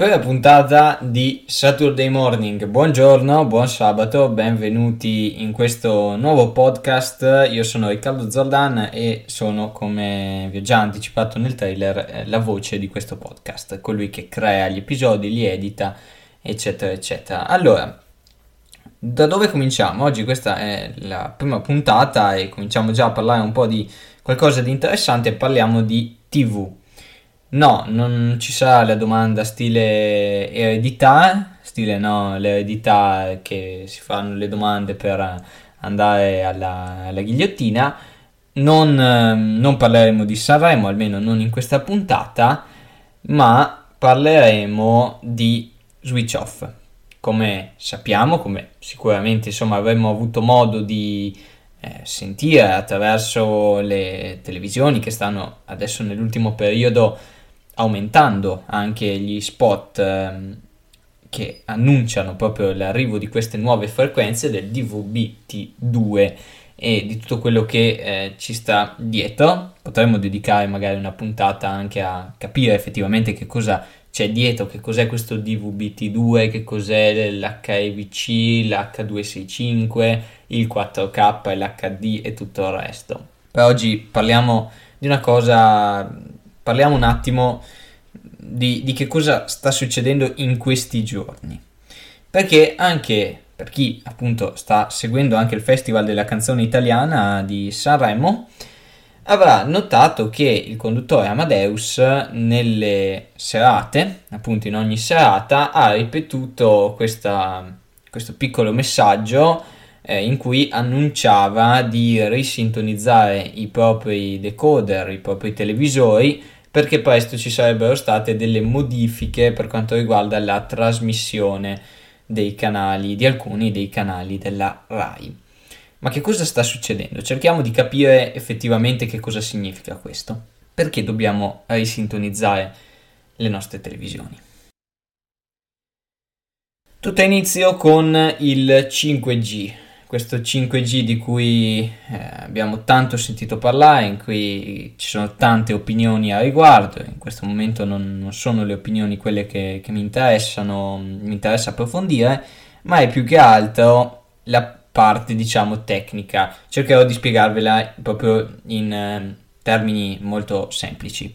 Per la puntata di Saturday Morning, buongiorno, buon sabato, benvenuti in questo nuovo podcast. Io sono Riccardo Zordan e sono, come vi ho già anticipato nel trailer, eh, la voce di questo podcast, colui che crea gli episodi, li edita, eccetera, eccetera. Allora, da dove cominciamo? Oggi questa è la prima puntata e cominciamo già a parlare un po' di qualcosa di interessante, parliamo di TV. No, non ci sarà la domanda stile eredità, stile no, l'eredità che si fanno le domande per andare alla, alla ghigliottina. Non, non, parleremo di Sanremo, almeno non in questa puntata, ma parleremo di Switch Off. Come sappiamo, come sicuramente insomma avremmo avuto modo di eh, sentire attraverso le televisioni che stanno adesso nell'ultimo periodo aumentando anche gli spot ehm, che annunciano proprio l'arrivo di queste nuove frequenze del DVB-T2 e di tutto quello che eh, ci sta dietro. Potremmo dedicare magari una puntata anche a capire effettivamente che cosa c'è dietro, che cos'è questo DVB-T2, che cos'è l'HEVC, l'H265, il 4K, l'HD e tutto il resto. Per oggi parliamo di una cosa parliamo un attimo di, di che cosa sta succedendo in questi giorni. Perché anche per chi appunto sta seguendo anche il Festival della canzone italiana di Sanremo, avrà notato che il conduttore Amadeus nelle serate, appunto in ogni serata, ha ripetuto questa, questo piccolo messaggio eh, in cui annunciava di risintonizzare i propri decoder, i propri televisori, perché presto ci sarebbero state delle modifiche per quanto riguarda la trasmissione dei canali, di alcuni dei canali della RAI. Ma che cosa sta succedendo? Cerchiamo di capire effettivamente che cosa significa questo. Perché dobbiamo risintonizzare le nostre televisioni? Tutto inizio con il 5G, questo 5G di cui eh, abbiamo tanto sentito parlare, in cui ci sono tante opinioni a riguardo, in questo momento non, non sono le opinioni quelle che, che, mi interessano, mi interessa approfondire, ma è più che altro la parte diciamo tecnica, cercherò di spiegarvela proprio in eh, termini molto semplici.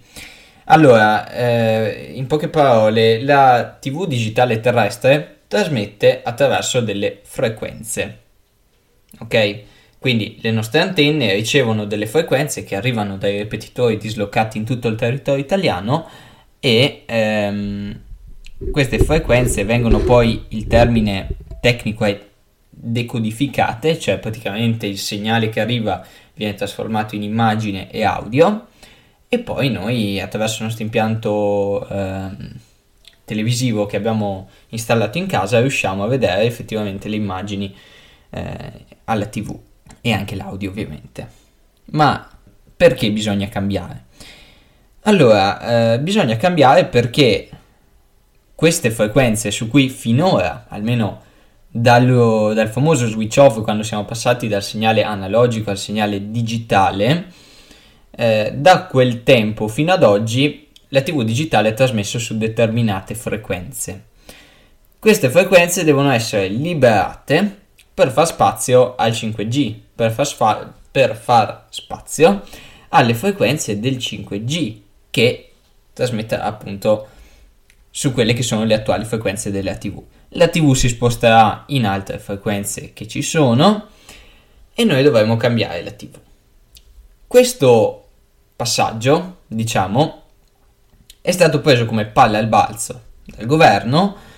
Allora, eh, in poche parole, la TV digitale terrestre trasmette attraverso delle frequenze ok? Quindi le nostre antenne ricevono delle frequenze che arrivano dai ripetitori dislocati in tutto il territorio italiano e ehm, queste frequenze vengono poi, il termine tecnico è decodificate, cioè praticamente il segnale che arriva viene trasformato in immagine e audio e poi noi attraverso il nostro impianto eh, televisivo che abbiamo installato in casa riusciamo a vedere effettivamente le immagini eh, alla TV e anche l'audio ovviamente. Ma perché bisogna cambiare? Allora, eh, bisogna cambiare perché queste frequenze su cui finora, almeno dallo, dal famoso switch off, quando siamo passati dal segnale analogico al segnale digitale, eh, da quel tempo fino ad oggi la TV digitale è trasmessa su determinate frequenze. Queste frequenze devono essere liberate per far spazio al 5G, per far, sfa- per far spazio alle frequenze del 5G che trasmetterà appunto su quelle che sono le attuali frequenze della TV. La TV si sposterà in altre frequenze che ci sono e noi dovremo cambiare la TV. Questo passaggio, diciamo, è stato preso come palla al balzo dal governo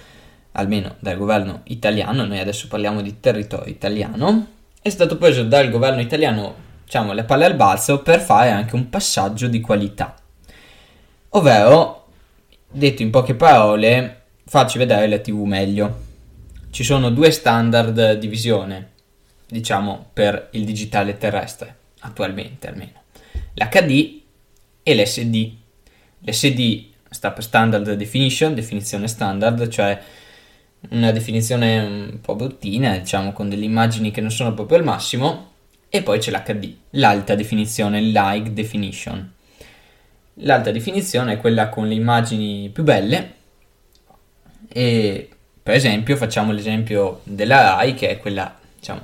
almeno dal governo italiano, noi adesso parliamo di territorio italiano, è stato preso dal governo italiano, diciamo, le palle al balzo per fare anche un passaggio di qualità. Ovvero, detto in poche parole, farci vedere la TV meglio. Ci sono due standard di visione, diciamo, per il digitale terrestre, attualmente almeno. L'HD e l'SD. L'SD sta per Standard Definition, definizione standard, cioè una definizione un po' bruttina, diciamo con delle immagini che non sono proprio al massimo, e poi c'è l'HD, l'alta definizione, like definition. L'alta definizione è quella con le immagini più belle E per esempio facciamo l'esempio della RAI che è quella diciamo,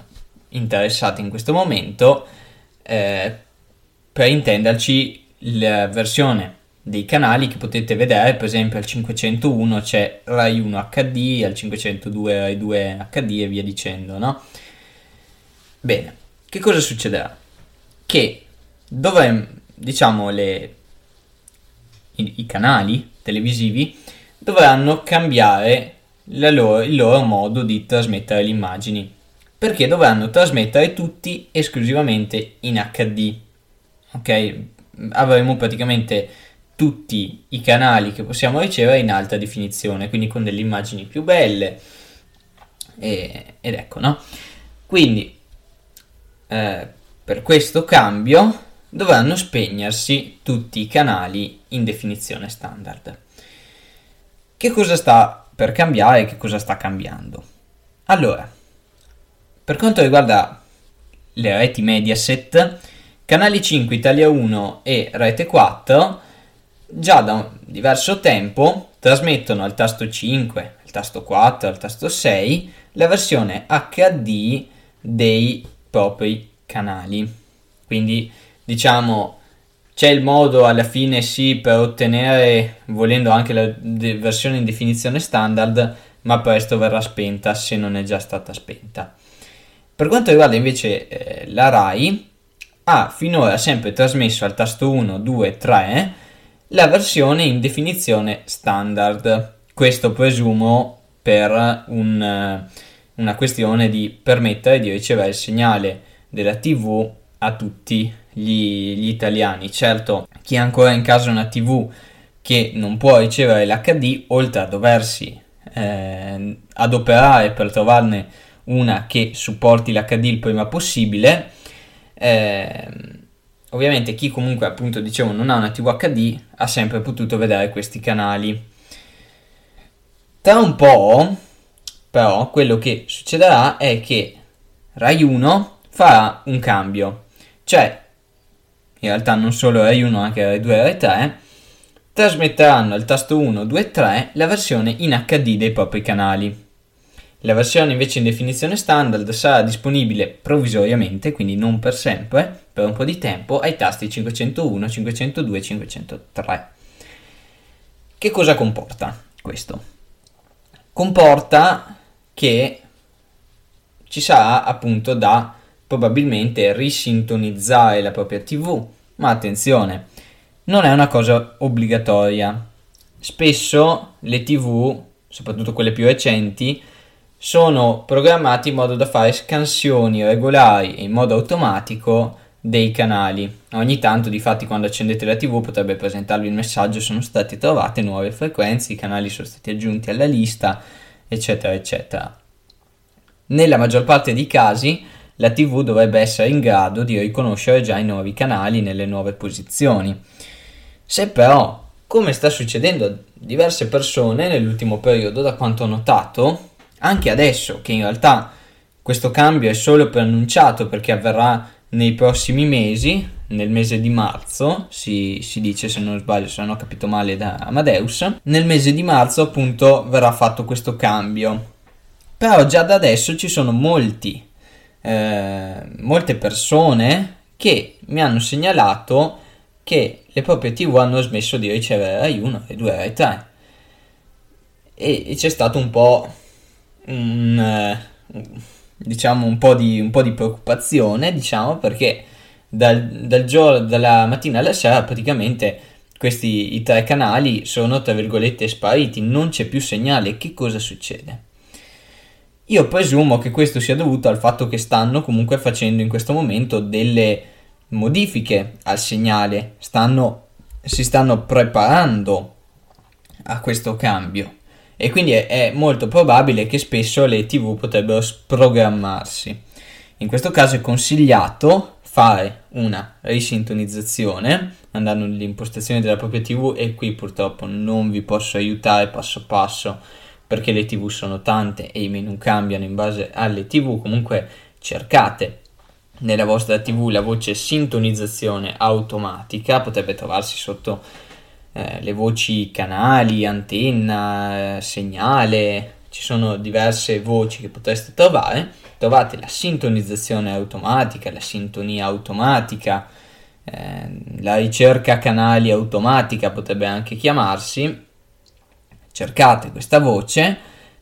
interessata in questo momento, eh, per intenderci la versione dei canali che potete vedere, per esempio al 501 c'è Rai 1 HD, al 502 Rai 2 HD e via dicendo, no? Bene, che cosa succederà? Che dove, diciamo, le, i, i canali televisivi dovranno cambiare loro, il loro modo di trasmettere le immagini perché dovranno trasmettere tutti esclusivamente in HD. Ok? Avremo praticamente tutti i canali che possiamo ricevere in alta definizione, quindi con delle immagini più belle. E, ed ecco, no? Quindi eh, per questo cambio dovranno spegnersi tutti i canali in definizione standard. Che cosa sta per cambiare che cosa sta cambiando? Allora, per quanto riguarda le reti Mediaset, Canali 5, Italia 1 e Rete 4 già da diverso tempo trasmettono al tasto 5, al tasto 4, al tasto 6 la versione HD dei propri canali. Quindi diciamo c'è il modo alla fine sì per ottenere volendo anche la de- versione in definizione standard ma presto verrà spenta se non è già stata spenta per quanto riguarda invece eh, la RAI ha finora sempre trasmesso al tasto 1, 2, 3 la versione in definizione standard questo presumo per un, una questione di permettere di ricevere il segnale della tv a tutti gli, gli italiani. Certo, chi ha ancora in casa una TV che non può ricevere l'HD, oltre a doversi eh, adoperare per trovarne una che supporti l'HD il prima possibile, eh, ovviamente chi comunque appunto dicevo non ha una TV HD ha sempre potuto vedere questi canali. Tra un po', però, quello che succederà è che Rai 1 farà un cambio, cioè in realtà non solo Rai 1, anche Rai 2 e Rai 3, trasmetteranno al tasto 1, 2 e 3 la versione in HD dei propri canali. La versione invece in definizione standard sarà disponibile provvisoriamente, quindi non per sempre, per un po' di tempo, ai tasti 501, 502 e 503. Che cosa comporta questo? Comporta che ci sarà appunto da probabilmente risintonizzare la propria TV, ma attenzione, non è una cosa obbligatoria. Spesso le TV, soprattutto quelle più recenti, sono programmate in modo da fare scansioni regolari in modo automatico dei canali. Ogni tanto, difatti, quando accendete la TV potrebbe presentarvi il messaggio sono state trovate nuove frequenze, i canali sono stati aggiunti alla lista, eccetera, eccetera. Nella maggior parte dei casi la TV dovrebbe essere in grado di riconoscere già i nuovi canali nelle nuove posizioni. Se però, come sta succedendo a diverse persone nell'ultimo periodo, da quanto ho notato, anche adesso che in realtà questo cambio è solo preannunciato perché avverrà nei prossimi mesi, nel mese di marzo, si, si, dice se non sbaglio, se non ho capito male da Amadeus, nel mese di marzo appunto verrà fatto questo cambio. Però già da adesso ci sono molti eh, molte persone che mi hanno segnalato che le proprie tv hanno smesso di ricevere Rai 1, Rai 2, Rai 3 e, e c'è stato un po' un, uh, diciamo un po, di, un po' di preoccupazione diciamo perché dal, dal giorno, dalla mattina alla sera praticamente questi tre canali sono tra virgolette spariti non c'è più segnale. Che cosa succede? Io presumo che questo sia dovuto al fatto che stanno comunque facendo in questo momento delle modifiche al segnale, stanno, si stanno preparando a questo cambio e quindi è, è molto probabile che spesso le tv potrebbero sprogrammarsi. In questo caso è consigliato fare una risintonizzazione andando nelle impostazioni della propria tv e qui purtroppo non vi posso aiutare passo passo perché le tv sono tante e i menu cambiano in base alle tv, comunque cercate nella vostra tv la voce sintonizzazione automatica, potrebbe trovarsi sotto eh, le voci canali, antenna, eh, segnale, ci sono diverse voci che potreste trovare. Trovate la sintonizzazione automatica, la sintonia automatica, eh, la ricerca canali automatica potrebbe anche chiamarsi. Cercate questa voce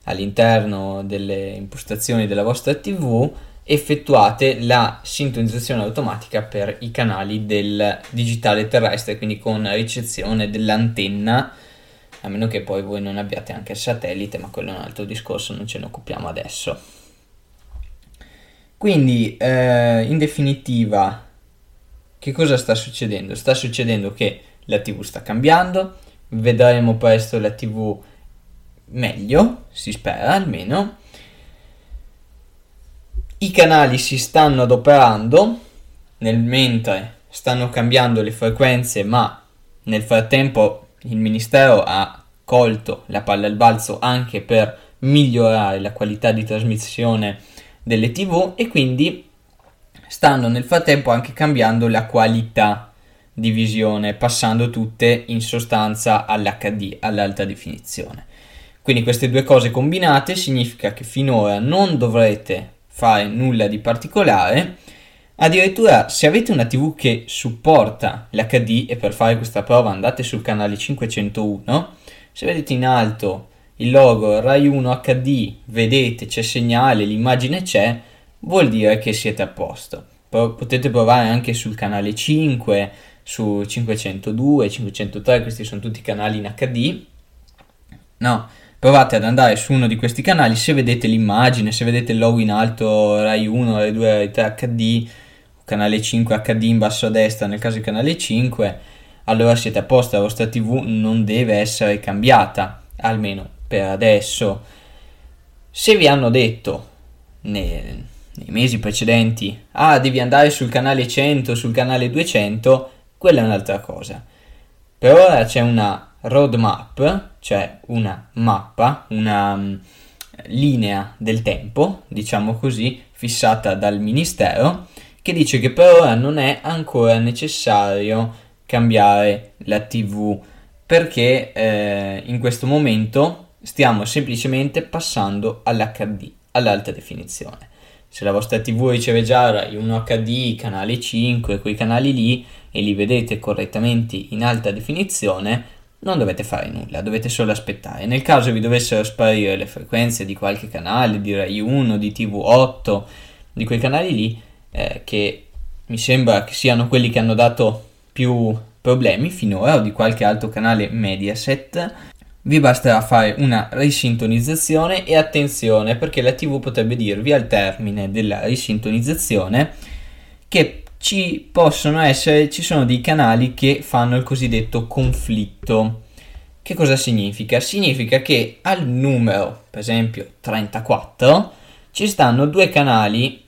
all'interno delle impostazioni della vostra TV effettuate la sintonizzazione automatica per i canali del digitale terrestre, quindi con ricezione dell'antenna, a meno che poi voi non abbiate anche il satellite, ma quello è un altro discorso, non ce ne occupiamo adesso. Quindi, eh, in definitiva, che cosa sta succedendo? Sta succedendo che la TV sta cambiando, vedremo presto la TV meglio, si spera almeno, i canali si stanno adoperando nel mentre stanno cambiando le frequenze, ma nel frattempo il Ministero ha colto la palla al balzo anche per migliorare la qualità di trasmissione delle TV e quindi stanno nel frattempo anche cambiando la qualità di visione, passando tutte in sostanza all'HD, all'alta definizione. Quindi queste due cose combinate significa che finora non dovrete fare nulla di particolare. Addirittura se avete una TV che supporta l'HD e per fare questa prova andate sul canale 501, se vedete in alto il logo Rai 1 HD, vedete c'è segnale, l'immagine c'è, vuol dire che siete a posto. Potete provare anche sul canale 5, su 502, 503, questi sono tutti canali in HD. No, provate ad andare su uno di questi canali, se vedete l'immagine, se vedete il logo in alto Rai 1, Rai 2, Rai 3 HD, canale 5 HD in basso a destra nel caso di canale 5, allora siete a posto, la vostra TV non deve essere cambiata, almeno per adesso. Se vi hanno detto nei, nei mesi precedenti, ah devi andare sul canale 100, sul canale 200, quella è un'altra cosa. Per ora c'è una roadmap, cioè una mappa, una um, linea del tempo, diciamo così, fissata dal Ministero, che dice che per ora non è ancora necessario cambiare la TV perché eh, in questo momento stiamo semplicemente passando all'HD, all'alta definizione. Se la vostra TV riceve già 1 HD, canale 5, quei canali lì e li vedete correttamente in alta definizione, non dovete fare nulla, dovete solo aspettare. Nel caso vi dovessero sparire le frequenze di qualche canale, di Rai 1, di TV8, di quei canali lì, eh, che mi sembra che siano quelli che hanno dato più problemi finora, o di qualche altro canale Mediaset, vi basterà fare una risintonizzazione e attenzione perché la TV potrebbe dirvi al termine della risintonizzazione che ci possono essere, ci sono dei canali che fanno il cosiddetto conflitto. Che cosa significa? Significa che al numero, per esempio 34, ci stanno due canali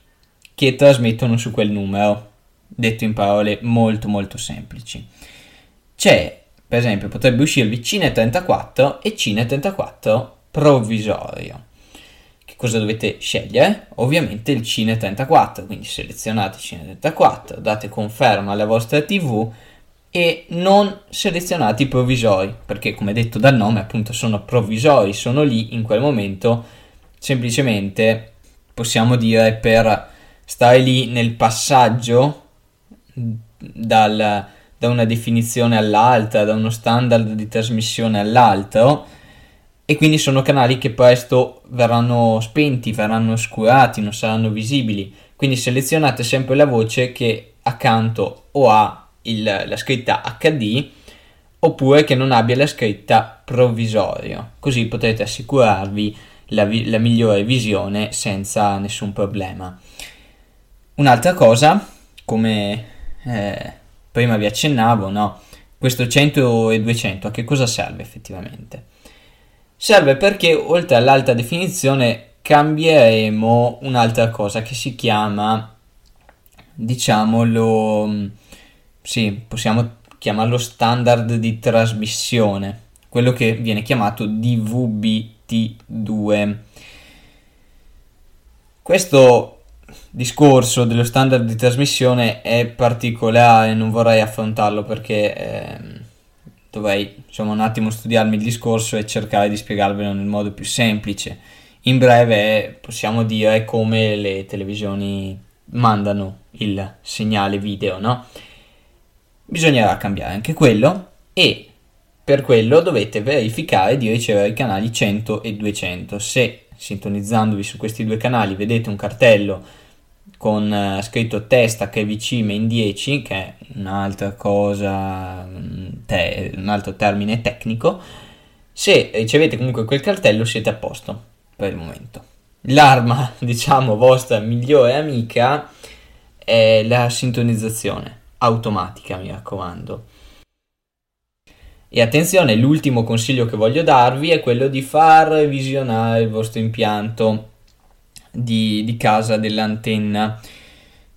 che trasmettono su quel numero, detto in parole molto molto semplici. C'è, per esempio, potrebbe uscirvi Cine 34 e Cine 34 provvisorio cosa dovete scegliere? Ovviamente il Cine 34, quindi selezionate Cine 34, date conferma alla vostra TV e non selezionate i provvisori, perché come detto dal nome appunto sono provvisori, sono lì in quel momento semplicemente possiamo dire per stare lì nel passaggio dal, da una definizione all'altra, da uno standard di trasmissione all'altro e quindi sono canali che presto verranno spenti, verranno oscurati, non saranno visibili. Quindi selezionate sempre la voce che accanto o ha il, la scritta HD oppure che non abbia la scritta provvisorio, così potrete assicurarvi la, vi- la migliore visione senza nessun problema. Un'altra cosa, come eh, prima vi accennavo, no? questo 100 e 200 a che cosa serve effettivamente? Serve perché oltre all'alta definizione cambieremo un'altra cosa che si chiama diciamo lo sì, possiamo chiamarlo standard di trasmissione, quello che viene chiamato DVB-T2. Questo discorso dello standard di trasmissione è particolare, non vorrei affrontarlo perché eh, dovrei insomma un attimo studiarmi il discorso e cercare di spiegarvelo nel modo più semplice. In breve possiamo dire come le televisioni mandano il segnale video, no? Bisognerà cambiare anche quello e per quello dovete verificare di ricevere i canali 100 e 200. Se sintonizzandovi su questi due canali vedete un cartello con uh, scritto testa KVC main 10, che è un'altra cosa, mm, te, un altro termine tecnico, se ricevete comunque quel cartello siete a posto per il momento. L'arma, diciamo, vostra migliore amica è la sintonizzazione automatica, mi raccomando. E attenzione, l'ultimo consiglio che voglio darvi è quello di far visionare il vostro impianto di, di casa dell'antenna.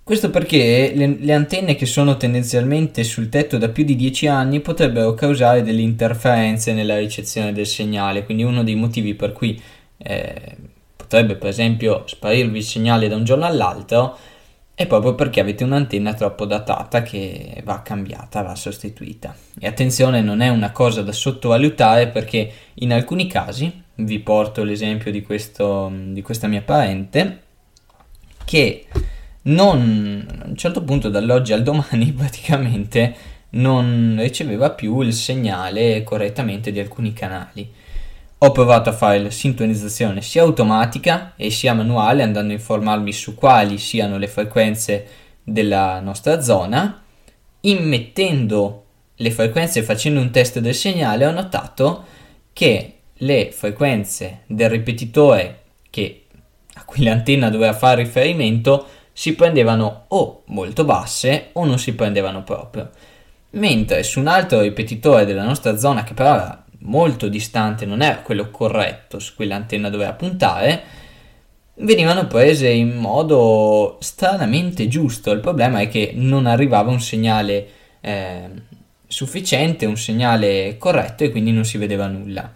Questo perché le, le, antenne che sono tendenzialmente sul tetto da più di 10 anni potrebbero causare delle interferenze nella ricezione del segnale, quindi uno dei motivi per cui eh, potrebbe per esempio sparirvi il segnale da un giorno all'altro è proprio perché avete un'antenna troppo datata che va cambiata, va sostituita. E attenzione, non è una cosa da sottovalutare perché in alcuni casi, vi porto l'esempio di, questo, di questa mia parente, che non, a un certo punto dall'oggi al domani praticamente non riceveva più il segnale correttamente di alcuni canali ho provato a fare la sintonizzazione sia automatica e sia manuale andando a informarmi su quali siano le frequenze della nostra zona. Immettendo le frequenze e facendo un test del segnale ho notato che le frequenze del ripetitore che, a cui l'antenna doveva fare riferimento si prendevano o molto basse o non si prendevano proprio. Mentre su un altro ripetitore della nostra zona che però era molto distante, non era quello corretto su cui l'antenna doveva puntare, venivano prese in modo stranamente giusto. Il problema è che non arrivava un segnale eh, sufficiente, un segnale corretto e quindi non si vedeva nulla.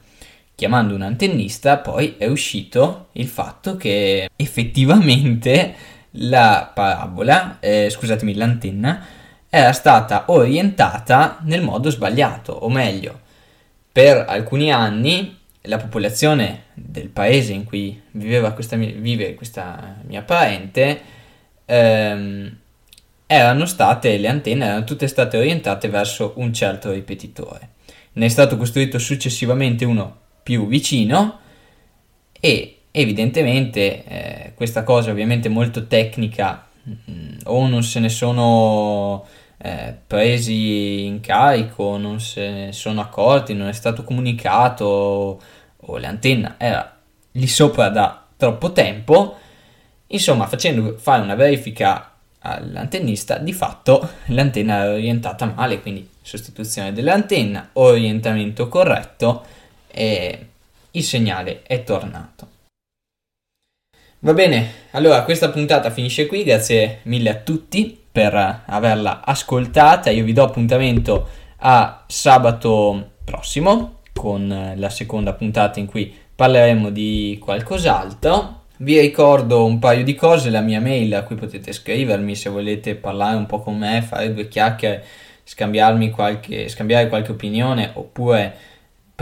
Chiamando un antennista poi è uscito il fatto che effettivamente la parabola, eh, scusatemi, l'antenna era stata orientata nel modo sbagliato, o meglio, per alcuni anni la popolazione del paese in cui questa mia, vive questa mia parente ehm, erano state, le antenne erano tutte state orientate verso un certo ripetitore. Ne è stato costruito successivamente uno più vicino e evidentemente eh, questa cosa ovviamente molto tecnica mh, mm, o non se ne sono eh, presi in carico, non se ne sono accorti, non è stato comunicato o l'antenna era lì sopra da troppo tempo. Insomma, facendo fare una verifica all'antennista, di fatto l'antenna era orientata male, quindi sostituzione dell'antenna, orientamento corretto e il segnale è tornato. Va bene, allora questa puntata finisce qui, grazie mille a tutti per averla ascoltata. Io vi do appuntamento a sabato prossimo con la seconda puntata in cui parleremo di qualcos'altro. Vi ricordo un paio di cose, la mia mail a cui potete scrivermi se volete parlare un po' con me, fare due chiacchiere, scambiarmi qualche, scambiare qualche opinione oppure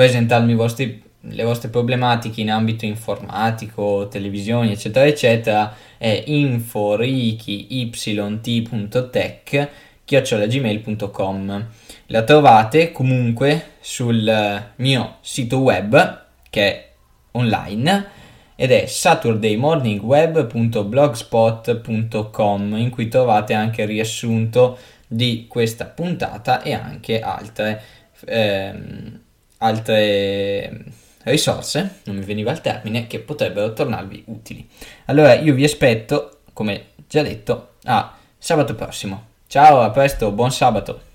presentarmi vostri le vostre problematiche in ambito informatico, televisioni, eccetera, eccetera, è info.yt.tech chiocciolagmail.com la trovate comunque sul mio sito web che è online ed è saturdaymorningweb.blogspot.com in cui trovate anche il riassunto di questa puntata e anche altre, ehm, altre risorse, non mi veniva il termine, che potrebbero tornarvi utili. Allora io vi aspetto, come già detto, a sabato prossimo. Ciao, a presto, buon sabato!